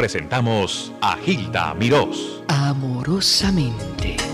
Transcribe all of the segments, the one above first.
presentamos a Gilda Mirós. Amorosamente.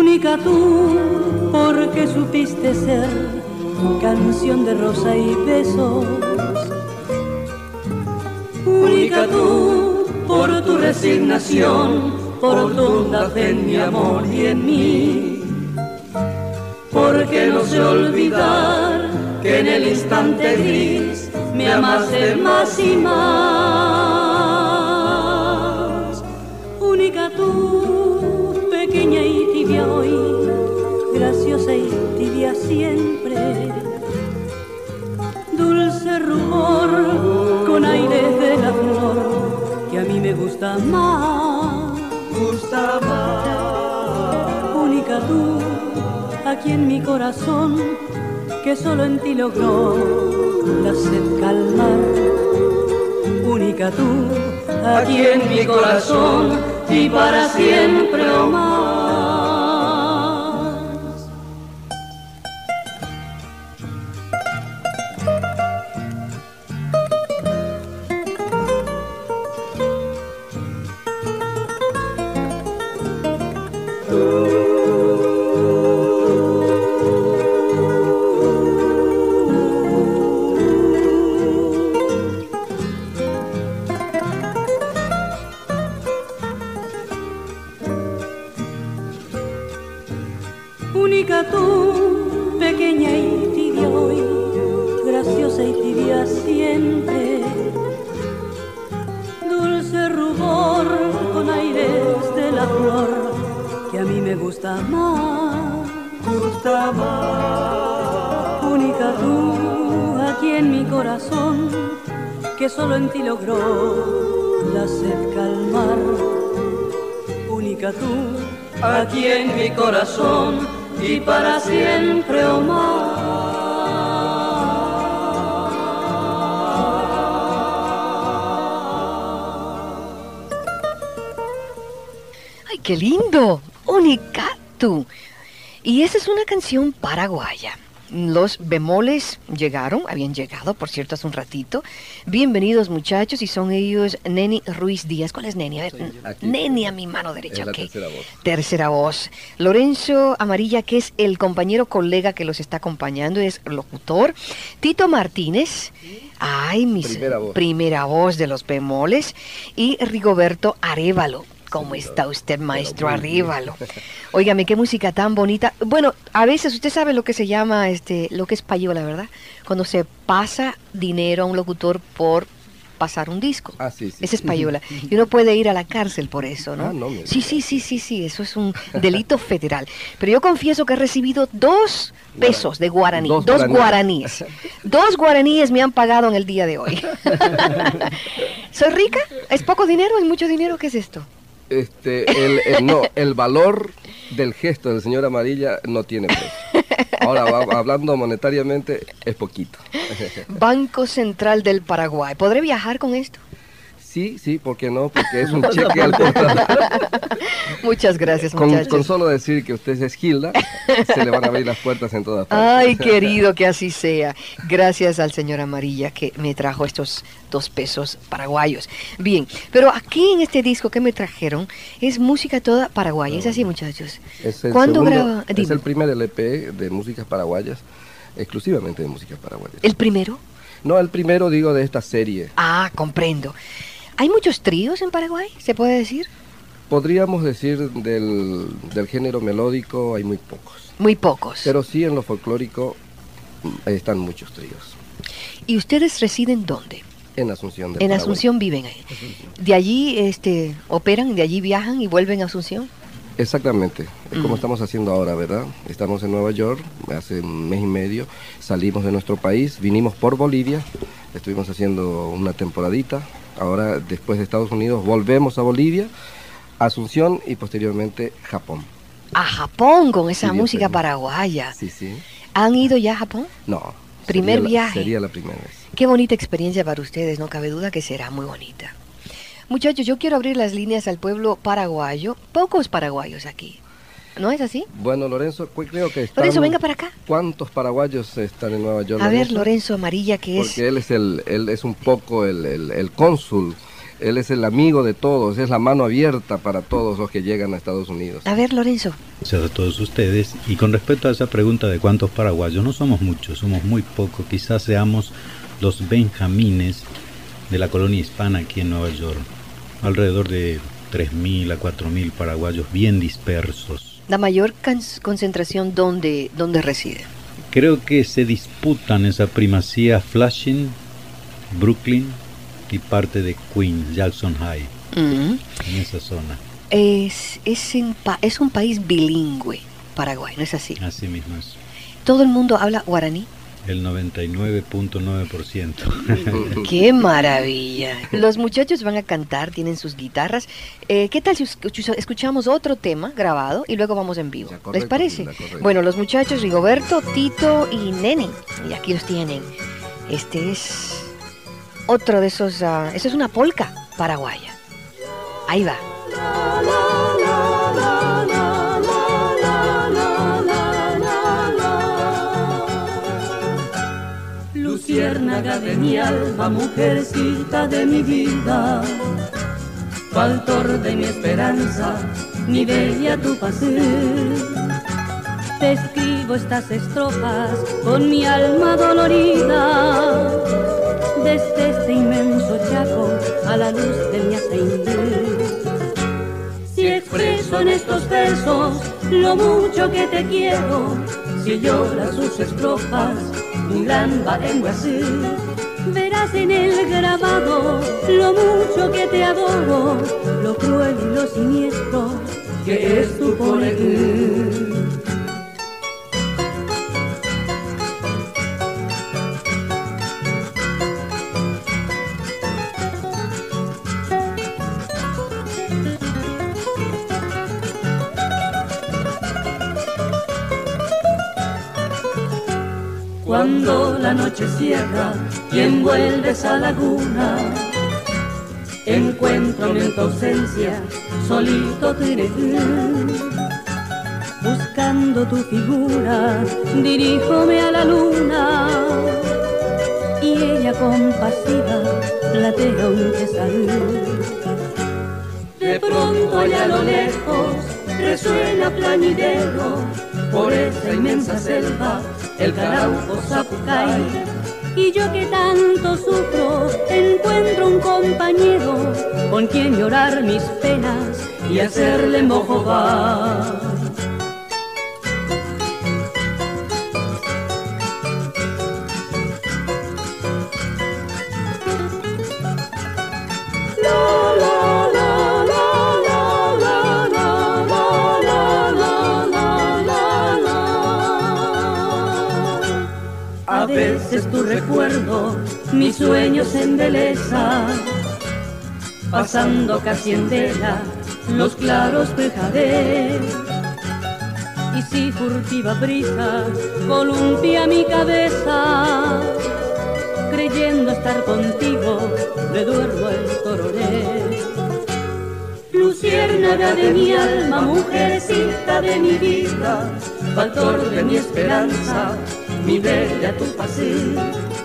Única tú porque supiste ser canción de rosa y besos. Única tú por tu resignación, por tu fe en mi amor y en mí. Porque no sé olvidar que en el instante gris me amaste más y más. Única tú, pequeña y hoy, graciosa y tibia siempre. Dulce rumor con aire de la flor que a mí me gusta más. Gusta más. Única tú, aquí en mi corazón que solo en ti logró la sed calmar. Única tú, aquí en mi corazón y para siempre o pequeña y tibia hoy, graciosa y tibia siempre. Dulce rubor con aires de la flor que a mí me gusta más. Gusta más. Única tú, aquí en mi corazón, que solo en ti logró la sed calmar. Única tú, aquí en mi corazón y para siempre o ¡Ay, qué lindo! Unicatu. Y esa es una canción paraguaya. Los bemoles llegaron, habían llegado, por cierto, hace un ratito. Bienvenidos, muchachos, y son ellos Neni Ruiz Díaz. ¿Cuál es Neni? A ver, aquí. Neni a mi mano derecha, Es la tercera voz. Tercera voz. Lorenzo Amarilla, que es el compañero colega que los está acompañando, es locutor. Tito Martínez. Ay, mis Primera voz. primera voz de los bemoles. Y Rigoberto Arevalo. ¿Cómo está usted, maestro. Arevalo? Óigame, qué música tan bonita. Bueno, a veces usted sabe lo que se llama, este, lo que es payola, ¿verdad? Cuando se pasa dinero a un locutor por pasar un disco. Ah, sí, sí. Esa es payola. Y uno puede ir a la cárcel por eso, ¿no? Ah, no sí, sí, sí, sí, sí, eso es un delito federal. Pero yo confieso que he recibido dos pesos de guaraní, dos, Dos guaraníes. Dos guaraníes me han pagado en el día de hoy. ¿Soy rica? ¿Es poco dinero? ¿Es mucho dinero? ¿Qué es esto? Este, el, no, el valor del gesto del señor Amarilla no tiene precio. Ahora, hablando monetariamente, es poquito. Banco Central del Paraguay. ¿Podré viajar con esto? Sí, sí, ¿por qué no? Porque es un cheque al contratar. Muchas gracias, muchachos. con solo decir que usted es Gilda, se le van a abrir las puertas en todas partes. Ay, querido, que así sea. Gracias al señor Amarilla que me trajo estos dos pesos paraguayos. Bien, pero aquí en este disco que me trajeron es música toda paraguaya. Es así, muchachos. Es el, ¿Cuándo graba? es Dime. el primer LP de músicas paraguayas, exclusivamente de músicas paraguayas. ¿El primero? No, el primero digo de esta serie. Ah, comprendo. ¿Hay muchos tríos en Paraguay? ¿Se puede decir? Podríamos decir del, del género melódico hay muy pocos. Muy pocos. Pero sí en lo folclórico mm, están muchos tríos. ¿Y ustedes residen dónde? En Asunción. en Asunción viven ahí. De allí este, operan, de allí viajan y vuelven a Asunción. Exactamente, es como estamos haciendo ahora, ¿verdad? Estamos en Nueva York, hace un mes y medio, salimos de nuestro país, vinimos por Bolivia, estuvimos haciendo una temporadita, ahora después de Estados Unidos volvemos a Bolivia, Asunción y posteriormente Japón. A Japón con esa música paraguaya. Sí, sí. ¿Han ido ya a Japón? No. Primer viaje. sería la primera vez. Qué bonita experiencia para ustedes, no cabe duda que será muy bonita. Muchachos, yo quiero abrir las líneas al pueblo paraguayo. Pocos paraguayos aquí. ¿No es así? Bueno, Lorenzo, creo que están... Lorenzo, venga para acá. ¿Cuántos paraguayos están en Nueva York? A ver, Lorenzo Amarilla, que es... Porque él es, el, él es un poco el, el, cónsul. Él es el amigo de todos, es la mano abierta para todos los que llegan a Estados Unidos. A ver, Lorenzo. Gracias a todos ustedes. Y con respecto a esa pregunta de cuántos paraguayos, no somos muchos, somos muy pocos. Quizás seamos los benjamines de la colonia hispana aquí en Nueva York alrededor de 3.000 a 4.000 paraguayos bien dispersos. ¿La mayor concentración dónde, dónde reside? Creo que se disputan esa primacía Flushing, Brooklyn y parte de Queens, Jackson High, en esa zona. Es, es, es un país bilingüe, Paraguay, ¿no es así? Así mismo es. ¿Todo el mundo habla guaraní? El 99.9%. ¡Qué maravilla! Los muchachos van a cantar, tienen sus guitarras. Eh, ¿Qué tal si escuchamos otro tema grabado y luego vamos en vivo? ¿Les parece? Bueno, los muchachos Rigoberto, Tito y Neni. Y aquí los tienen. Este es otro de esos... Uh, es una polca paraguaya. Ahí va. Luciérnaga de mi alma, mujercita de mi vida, faltor de mi esperanza, mi bella tu paseo. Te escribo estas estrofas con mi alma dolorida, desde este inmenso chaco a la luz de mi aceite. Si expreso en estos versos lo mucho que te quiero, si lloras sus estrofas, gran así Verás en el grabado lo mucho que te adoro, lo cruel y lo siniestro que es tu poder. Cuando la noche cierra y envuelve esa laguna, encuentro en tu ausencia solito tú. Buscando tu figura, diríjome a la luna y ella compasiva platea un salud. De pronto allá a lo lejos resuena plañidero por esa inmensa selva el carauco zapucay. Y yo que tanto sufro, encuentro un compañero con quien llorar mis penas y hacerle mojobar. Tu recuerdo, mis sueños se embeleza, pasando casi en vela los claros tejadés. Y si furtiva brisa columpia mi cabeza, creyendo estar contigo, me duermo el tororé. Luciérnaga de mi alma, mujercita de mi vida, factor de mi esperanza, mi bella tu paseo.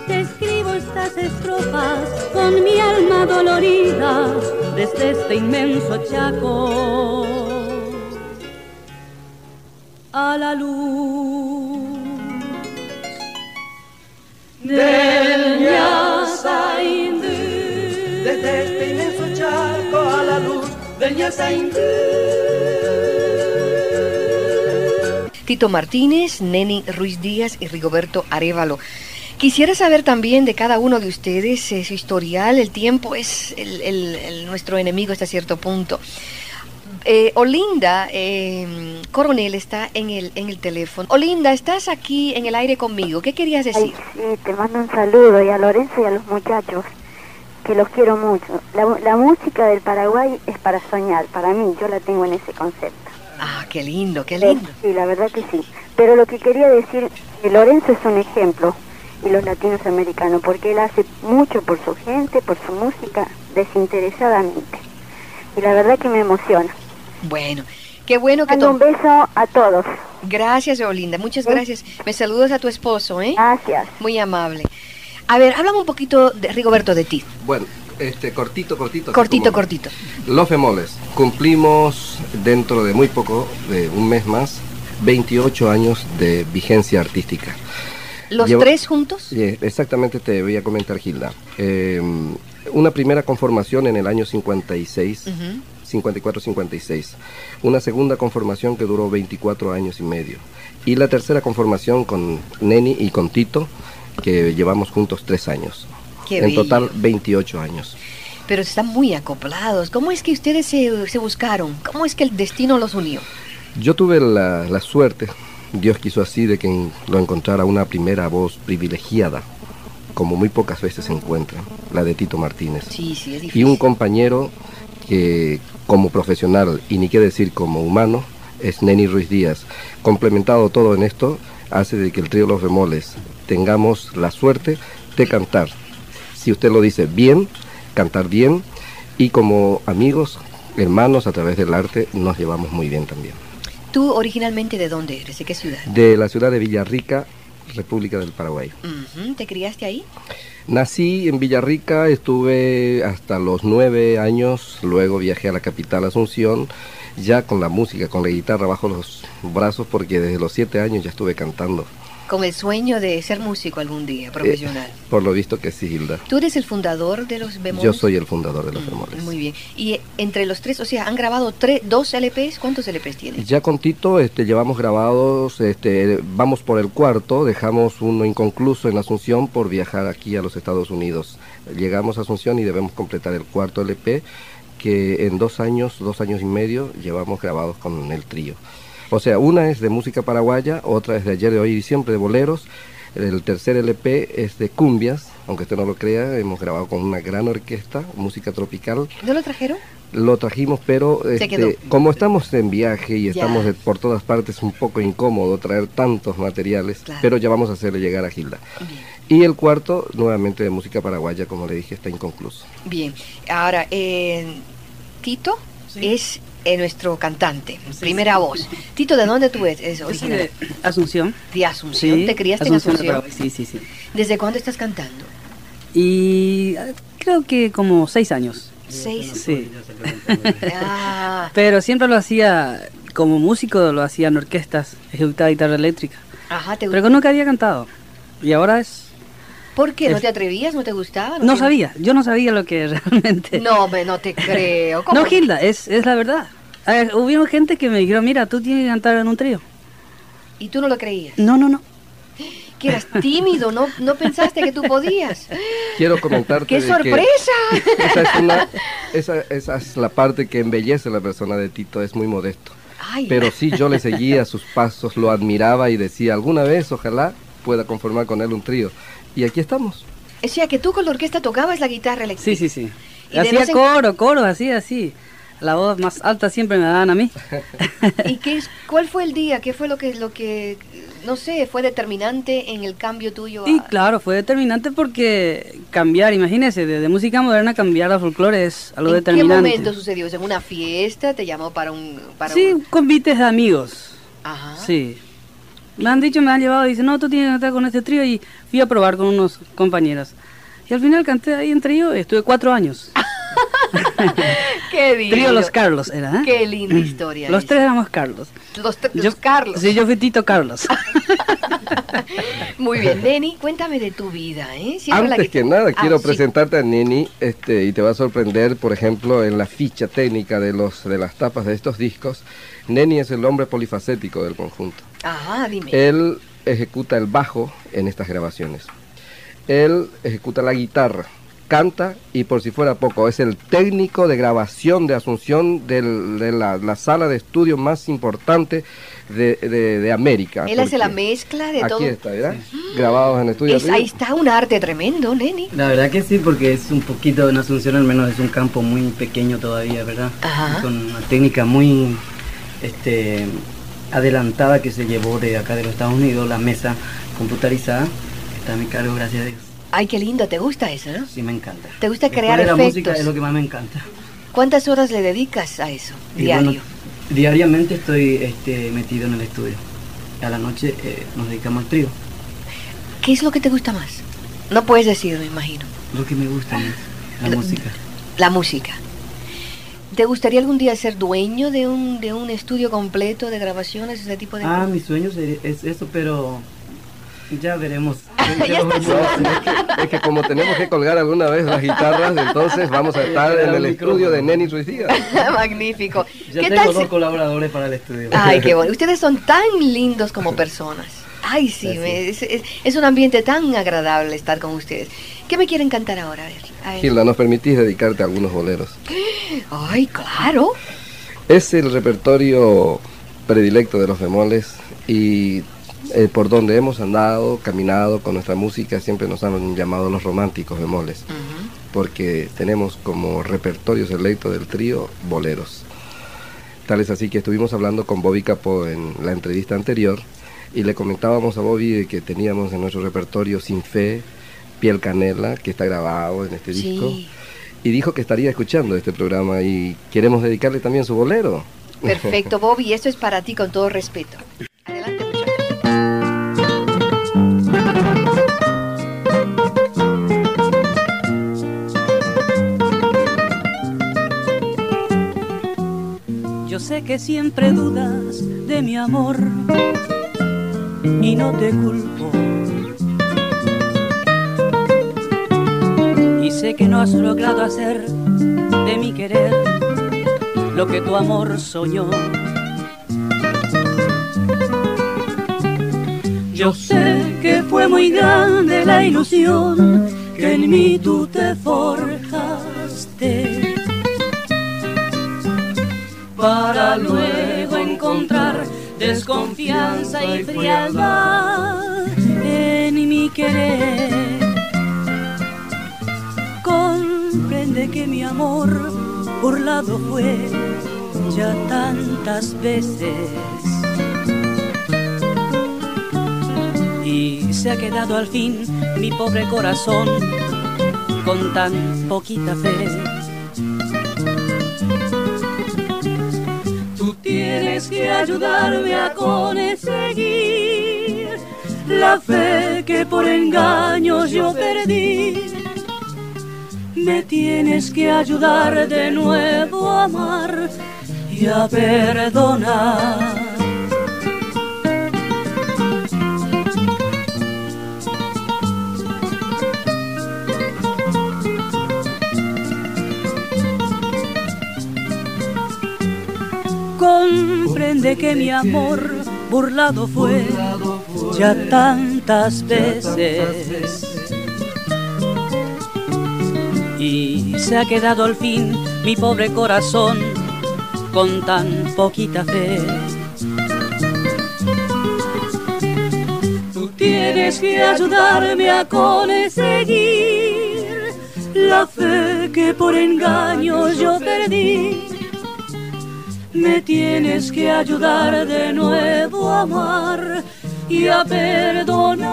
Te escribo estas estrofas con mi alma dolorida desde este inmenso chaco a la luz del Yasaindú. Desde este inmenso chaco a la luz del Yasaindú. Tito Martínez, Neni Ruiz Díaz y Rigoberto Arevalo. Quisiera saber también de cada uno de ustedes eh, su historial. El tiempo es el- el- el- nuestro enemigo hasta cierto punto. Eh, Olinda eh, Coronel está en el, en el teléfono. Olinda, estás aquí en el aire conmigo. ¿Qué querías decir? Ay, sí, te mando un saludo y a Lorenzo y a los muchachos, que los quiero mucho. La, la música del Paraguay es para soñar, para mí, yo la tengo en ese concepto. Qué lindo, qué lindo. Sí, la verdad que sí. Pero lo que quería decir, que Lorenzo es un ejemplo, y los latinos americanos, porque él hace mucho por su gente, por su música, desinteresadamente. Y la verdad que me emociona. Bueno, qué bueno que Mando un beso a todos. Gracias, Olinda. Muchas gracias. Me saludas a tu esposo, ¿eh? Gracias. Muy amable. A ver, háblame un poquito, de Rigoberto, de ti. Bueno, este cortito, cortito. Cortito, cortito. Los Femoles. Cumplimos dentro de muy poco, de un mes más, 28 años de vigencia artística. ¿Los Llevo- tres juntos? Exactamente te voy a comentar, Gilda. Eh, una primera conformación en el año 56, Ujú. 54-56. Una segunda conformación que duró 24 años y medio. Y la tercera conformación con Neni y con Tito, que llevamos juntos tres años. Qué en bello. total 28 años. Pero están muy acoplados. ¿Cómo es que ustedes se, se buscaron? ¿Cómo es que el destino los unió? Yo tuve la, la suerte, Dios quiso así, de que lo encontrara una primera voz privilegiada, como muy pocas veces se encuentra, la de Tito Martínez. Sí, sí, es y difícil. un compañero que como profesional y ni qué decir como humano es Neni Ruiz Díaz. Complementado todo en esto, hace de que el trío Los Bemoles tengamos la suerte de cantar. Si usted lo dice bien, cantar bien y como amigos, hermanos a través del arte nos llevamos muy bien también. ¿Tú originalmente de dónde eres? ¿De qué ciudad? De la ciudad de Villarrica, República del Paraguay. ¿Te criaste ahí? Nací en Villarrica, estuve hasta los nueve años, luego viajé a la capital Asunción, ya con la música, con la guitarra bajo los brazos, porque desde los siete años ya estuve cantando. Con el sueño de ser músico algún día, profesional. Eh, por lo visto que sí, Hilda. ¿Tú eres el fundador de los bemoles? Yo soy el fundador de los Mm, Bemoles. Muy bien. Y eh, entre los tres, o sea, han grabado tres, dos LPs. ¿Cuántos LPs tienen? Ya con Tito este, llevamos grabados, este, vamos por el cuarto, dejamos uno inconcluso en Asunción por viajar aquí a los Estados Unidos. Llegamos a Asunción y debemos completar el cuarto LP que en dos años, dos años y medio llevamos grabados con el trío. O sea, una es de música paraguaya, otra es de ayer, de hoy y siempre de boleros. El tercer LP es de cumbias, aunque usted no lo crea, hemos grabado con una gran orquesta, música tropical. ¿No lo trajeron? Lo trajimos, pero este, como estamos en viaje y Ya. estamos de- por todas partes, un poco incómodo traer tantos materiales, Claro. pero ya vamos a hacerle llegar a Gilda. Bien. Y el cuarto, nuevamente de música paraguaya, como le dije, está inconcluso. Bien. Ahora, eh, Tito es eh, nuestro cantante, primera voz. Tito, ¿de dónde tú eres? De Asunción. De Asunción. Sí, ¿Te criaste Asunción en Asunción? Sí, sí, sí. ¿Desde cuándo estás cantando? Y eh, creo que como seis años. Seis. Sí. Ah, Pero siempre lo hacía como músico, lo hacía en orquestas, ejecutaba guitarra eléctrica. ajá, ¿te Pero que nunca había cantado. Y ahora es... ¿Por qué? ¿No es- te atrevías? ¿No te gustaba? No te- sabía, yo no sabía lo que realmente... No, me, no te creo. ¿Cómo? No, Gilda, es, es la verdad. Eh, hubieron gente que me dijeron, mira, tú tienes que cantar en un trío. ¿Y tú no lo creías? No, no, no. Que eras tímido, no, no pensaste que tú podías. Quiero comentarte ¡Qué de que sorpresa! esa es, una, esa, esa es la parte que embellece a la persona de Tito, es muy modesto. Ay, Pero sí, yo le seguía sus pasos, lo admiraba y decía, alguna vez, ojalá pueda conformar con él un trío. Y aquí estamos. o sea, que tú con la orquesta tocabas la guitarra eléctrica. Sí, sí, sí. Y Hacía en- coro, coro, así, así. La voz más alta siempre me daban a mí. ¿Y qué es, cuál fue el día? ¿Qué fue lo que, lo que, no sé, fue determinante en el cambio tuyo? a- Y claro, fue determinante porque cambiar, imagínese, de, de música moderna cambiar a folclore es algo ¿En determinante. qué momento sucedió? ¿En una fiesta? ¿Te llamó para un...? Para Sí, un- convites de amigos. Ajá. Sí. Me han dicho, me han llevado, dicen, no, tú tienes que cantar con este trío y fui a probar con unos compañeros. Y al final canté ahí en trío y estuve cuatro años. ¡Qué lindo! trío Los Carlos era, ¿eh? ¡Qué linda historia! Los esa. tres éramos Carlos. Los, tre- Yo- los Carlos. Sí, yo fui Tito Carlos. Muy bien, Denny, cuéntame de tu vida, ¿eh? Siempre la Antes que nada, Ah, quiero sí. presentarte a Neni este, y te va a sorprender, por ejemplo, en la ficha técnica de, los, de las tapas de estos discos. Neni es el hombre polifacético del conjunto. Ajá, dime. Él ejecuta el bajo en estas grabaciones. él ejecuta la guitarra, canta y por si fuera poco, es el técnico de grabación de Asunción del- de la, la sala de estudio más importante de, de- de América. Él hace la mezcla de Aquí todo. está, ¿verdad? Grabados en estudio. Es- ahí está un arte tremendo, Neni. La verdad que sí, porque es un poquito, en Asunción al menos es un campo muy pequeño todavía, ¿verdad? Ajá. Con una técnica muy este, adelantada que se llevó de acá de los Estados Unidos, la mesa computarizada, está a mi cargo, gracias a Dios. Ay, qué lindo, ¿te gusta eso, no? Sí, me encanta. ¿Te gusta Después crear de la efectos? música es lo que más me encanta. ¿Cuántas horas le dedicas a eso? Diario. bueno, diariamente estoy este, metido en el estudio. A la noche eh, nos dedicamos al trío. ¿Qué es lo que te gusta más? No puedes decir, me imagino. Lo que me gusta es la música. La música. ¿Te gustaría algún día ser dueño de un, de un estudio completo de grabaciones, ese tipo de Ah, cosas? mi sueño es eso, pero ya veremos. Ya No, es, que, es que como tenemos que colgar alguna vez las guitarras, entonces vamos a estar en el estudio de Neni Suicida. Magnífico. Ya ¿Qué tengo tal? dos si- colaboradores para el estudio. Ay, qué bueno. Ustedes son tan lindos como personas. Ay, sí, me- es, es- es un ambiente tan agradable estar con ustedes. ¿Qué me quieren cantar ahora? A ver. a ver. Gilda, ¿nos permitís dedicarte a algunos boleros? Ay, claro. Es el repertorio predilecto de los bemoles y eh, por donde hemos andado, caminado con nuestra música, siempre nos han llamado los románticos bemoles, porque tenemos como repertorio selecto del trío boleros. Tal es así que estuvimos hablando con Bobby Capó en la entrevista anterior y le comentábamos a Bobby de que teníamos en nuestro repertorio Sin Fe, Piel Canela, que está grabado en este disco, y dijo que estaría escuchando este programa y queremos dedicarle también su bolero. Perfecto, Bobby. Esto es para ti con todo respeto. Adelante, muchachos. Yo sé que siempre dudas de mi amor y no te culpo. Y sé que no has logrado hacer de mi querer lo que tu amor soñó. Yo sé que fue muy grande la ilusión que en mí tú te forjaste para luego desconfianza y frialdad en mi querer. Comprende que mi amor burlado fue ya tantas veces y se ha quedado al fin mi pobre corazón con tan poquita fe. Tienes que ayudarme a conseguir la fe que por engaños yo perdí. Me tienes que ayudar de nuevo a amar y a perdonar. Comprende que mi amor burlado fue ya tantas veces y se ha quedado al fin mi pobre corazón con tan poquita fe. Tú tienes que ayudarme a conseguir la fe que por engaños yo perdí. Me tienes que ayudar de nuevo a amar y a perdonar.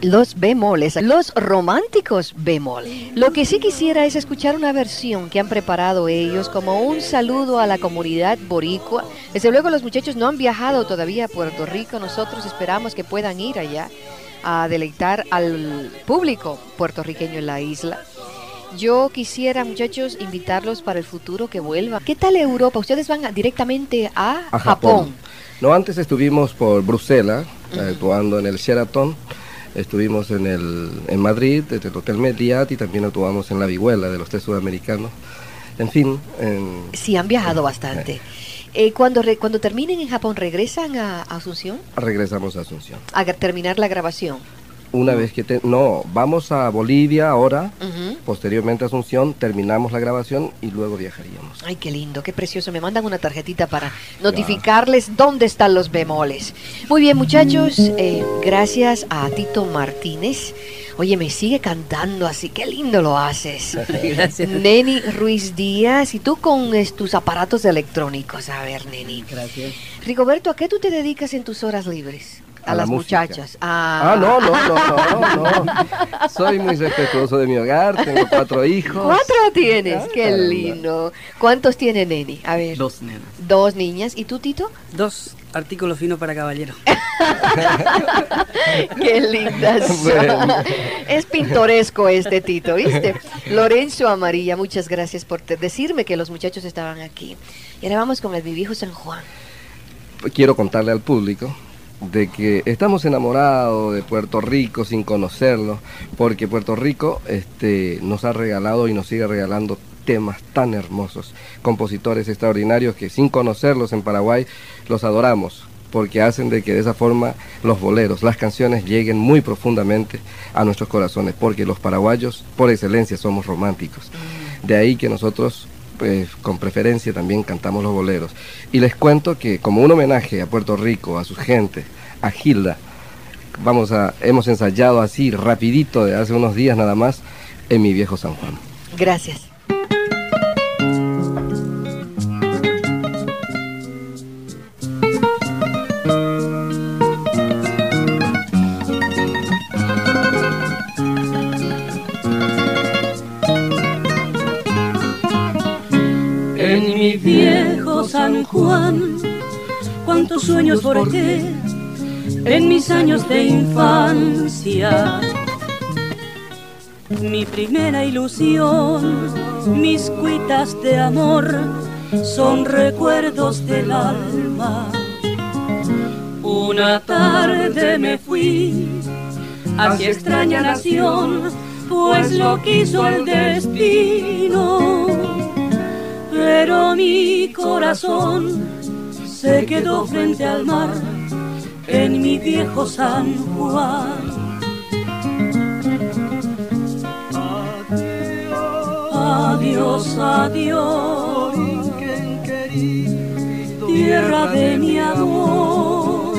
Los bemoles, los románticos bemol. Lo que sí quisiera es escuchar una versión que han preparado ellos como un saludo a la comunidad boricua. Desde luego los muchachos no han viajado todavía a Puerto Rico. Nosotros esperamos que puedan ir allá a deleitar al público puertorriqueño en la isla. Yo quisiera, muchachos, invitarlos para el futuro que vuelvan. ¿Qué tal Europa? Ustedes van a- directamente a, a Japón. Japón. No, antes estuvimos por Bruselas, eh, actuando en el Sheraton. Estuvimos en, el, en Madrid, en el Hotel Mediat, y también actuamos en la Vihuela de los tres sudamericanos. En fin, en- Sí, han viajado bastante. Eh, cuando, re- cuando terminen en Japón, ¿regresan a Asunción? Regresamos a Asunción. A terminar la grabación. Una vez que te... No, vamos a Bolivia ahora, posteriormente a Asunción, terminamos la grabación y luego viajaríamos. Ay, qué lindo, qué precioso. Me mandan una tarjetita para notificarles dónde están los bemoles. Muy bien, muchachos, eh, gracias a Tito Martínez. Oye, me sigue cantando así, qué lindo lo haces. Gracias. Neni Ruiz Díaz, y tú con tus aparatos electrónicos. A ver, Neni. Gracias. Rigoberto, ¿a qué tú te dedicas en tus horas libres? A, A la las muchachas. Ah, no, no, no, no, no. Soy muy respetuoso de mi hogar, tengo cuatro hijos. ¿Cuatro tienes? Ah, Qué caramba. lindo. ¿Cuántos tiene Neni? A ver. Dos nenas. Dos niñas. ¿Y tú, Tito? Dos artículos finos para caballero. Qué lindas. Bueno. Es pintoresco este Tito, ¿viste? Lorenzo Amarilla, muchas gracias por te- decirme que los muchachos estaban aquí. Y ahora vamos con el mi viejo San Juan. Quiero contarle al público de que estamos enamorados de Puerto Rico sin conocerlo, porque Puerto Rico este, nos ha regalado y nos sigue regalando temas tan hermosos, compositores extraordinarios que sin conocerlos en Paraguay los adoramos, porque hacen de que de esa forma los boleros, las canciones lleguen muy profundamente a nuestros corazones, porque los paraguayos por excelencia somos románticos. De ahí que nosotros pues, con preferencia también cantamos los boleros. Y les cuento que como un homenaje a Puerto Rico, a su gente, a Gilda, vamos a, hemos ensayado así rapidito de hace unos días nada más en mi viejo San Juan. Gracias. Cuántos sueños forjé en mis años de infancia. Mi primera ilusión, mis cuitas de amor, son recuerdos del alma. Una tarde me fui hacia extraña nación, pues lo quiso el destino pero mi corazón se quedó frente al mar en mi viejo San Juan. Adiós, adiós, tierra de mi amor.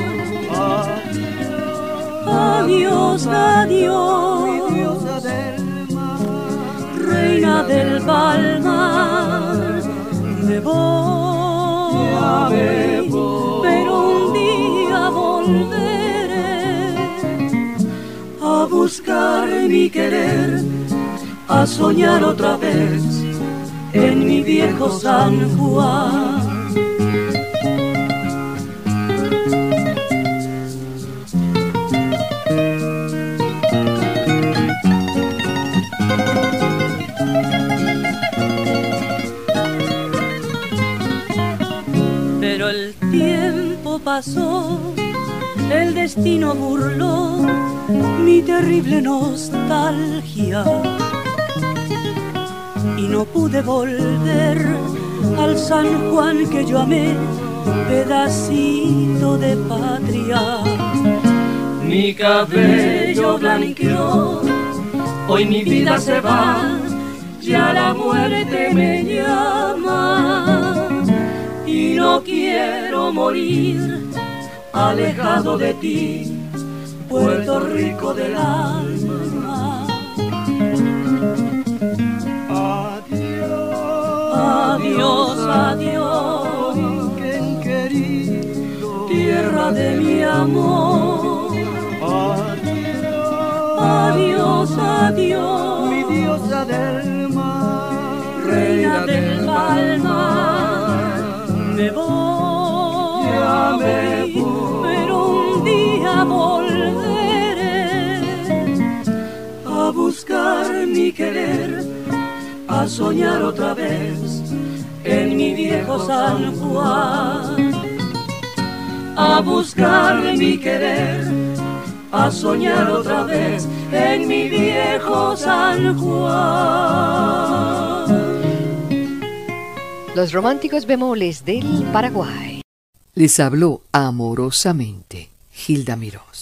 Adiós, adiós, reina del palmar. Me voy, buscar mi querer, a soñar otra vez en mi viejo San Juan. Pero el tiempo pasó, el destino burló mi terrible nostalgia. Y no pude volver al San Juan que yo amé, pedacito de patria. Mi cabello blanqueó, hoy mi vida se va, ya la muerte me llama y no quiero morir alejado de ti, Puerto Rico del alma. Adiós, adiós, tierra de mi amor. Adiós, adiós, mi diosa del mar, reina del alma. Me voy, me buscar mi querer, a soñar otra vez en mi viejo San Juan. A buscar mi querer, a soñar otra vez en mi viejo San Juan. Los románticos bemoles del Paraguay. Les habló amorosamente Hilda Mirós.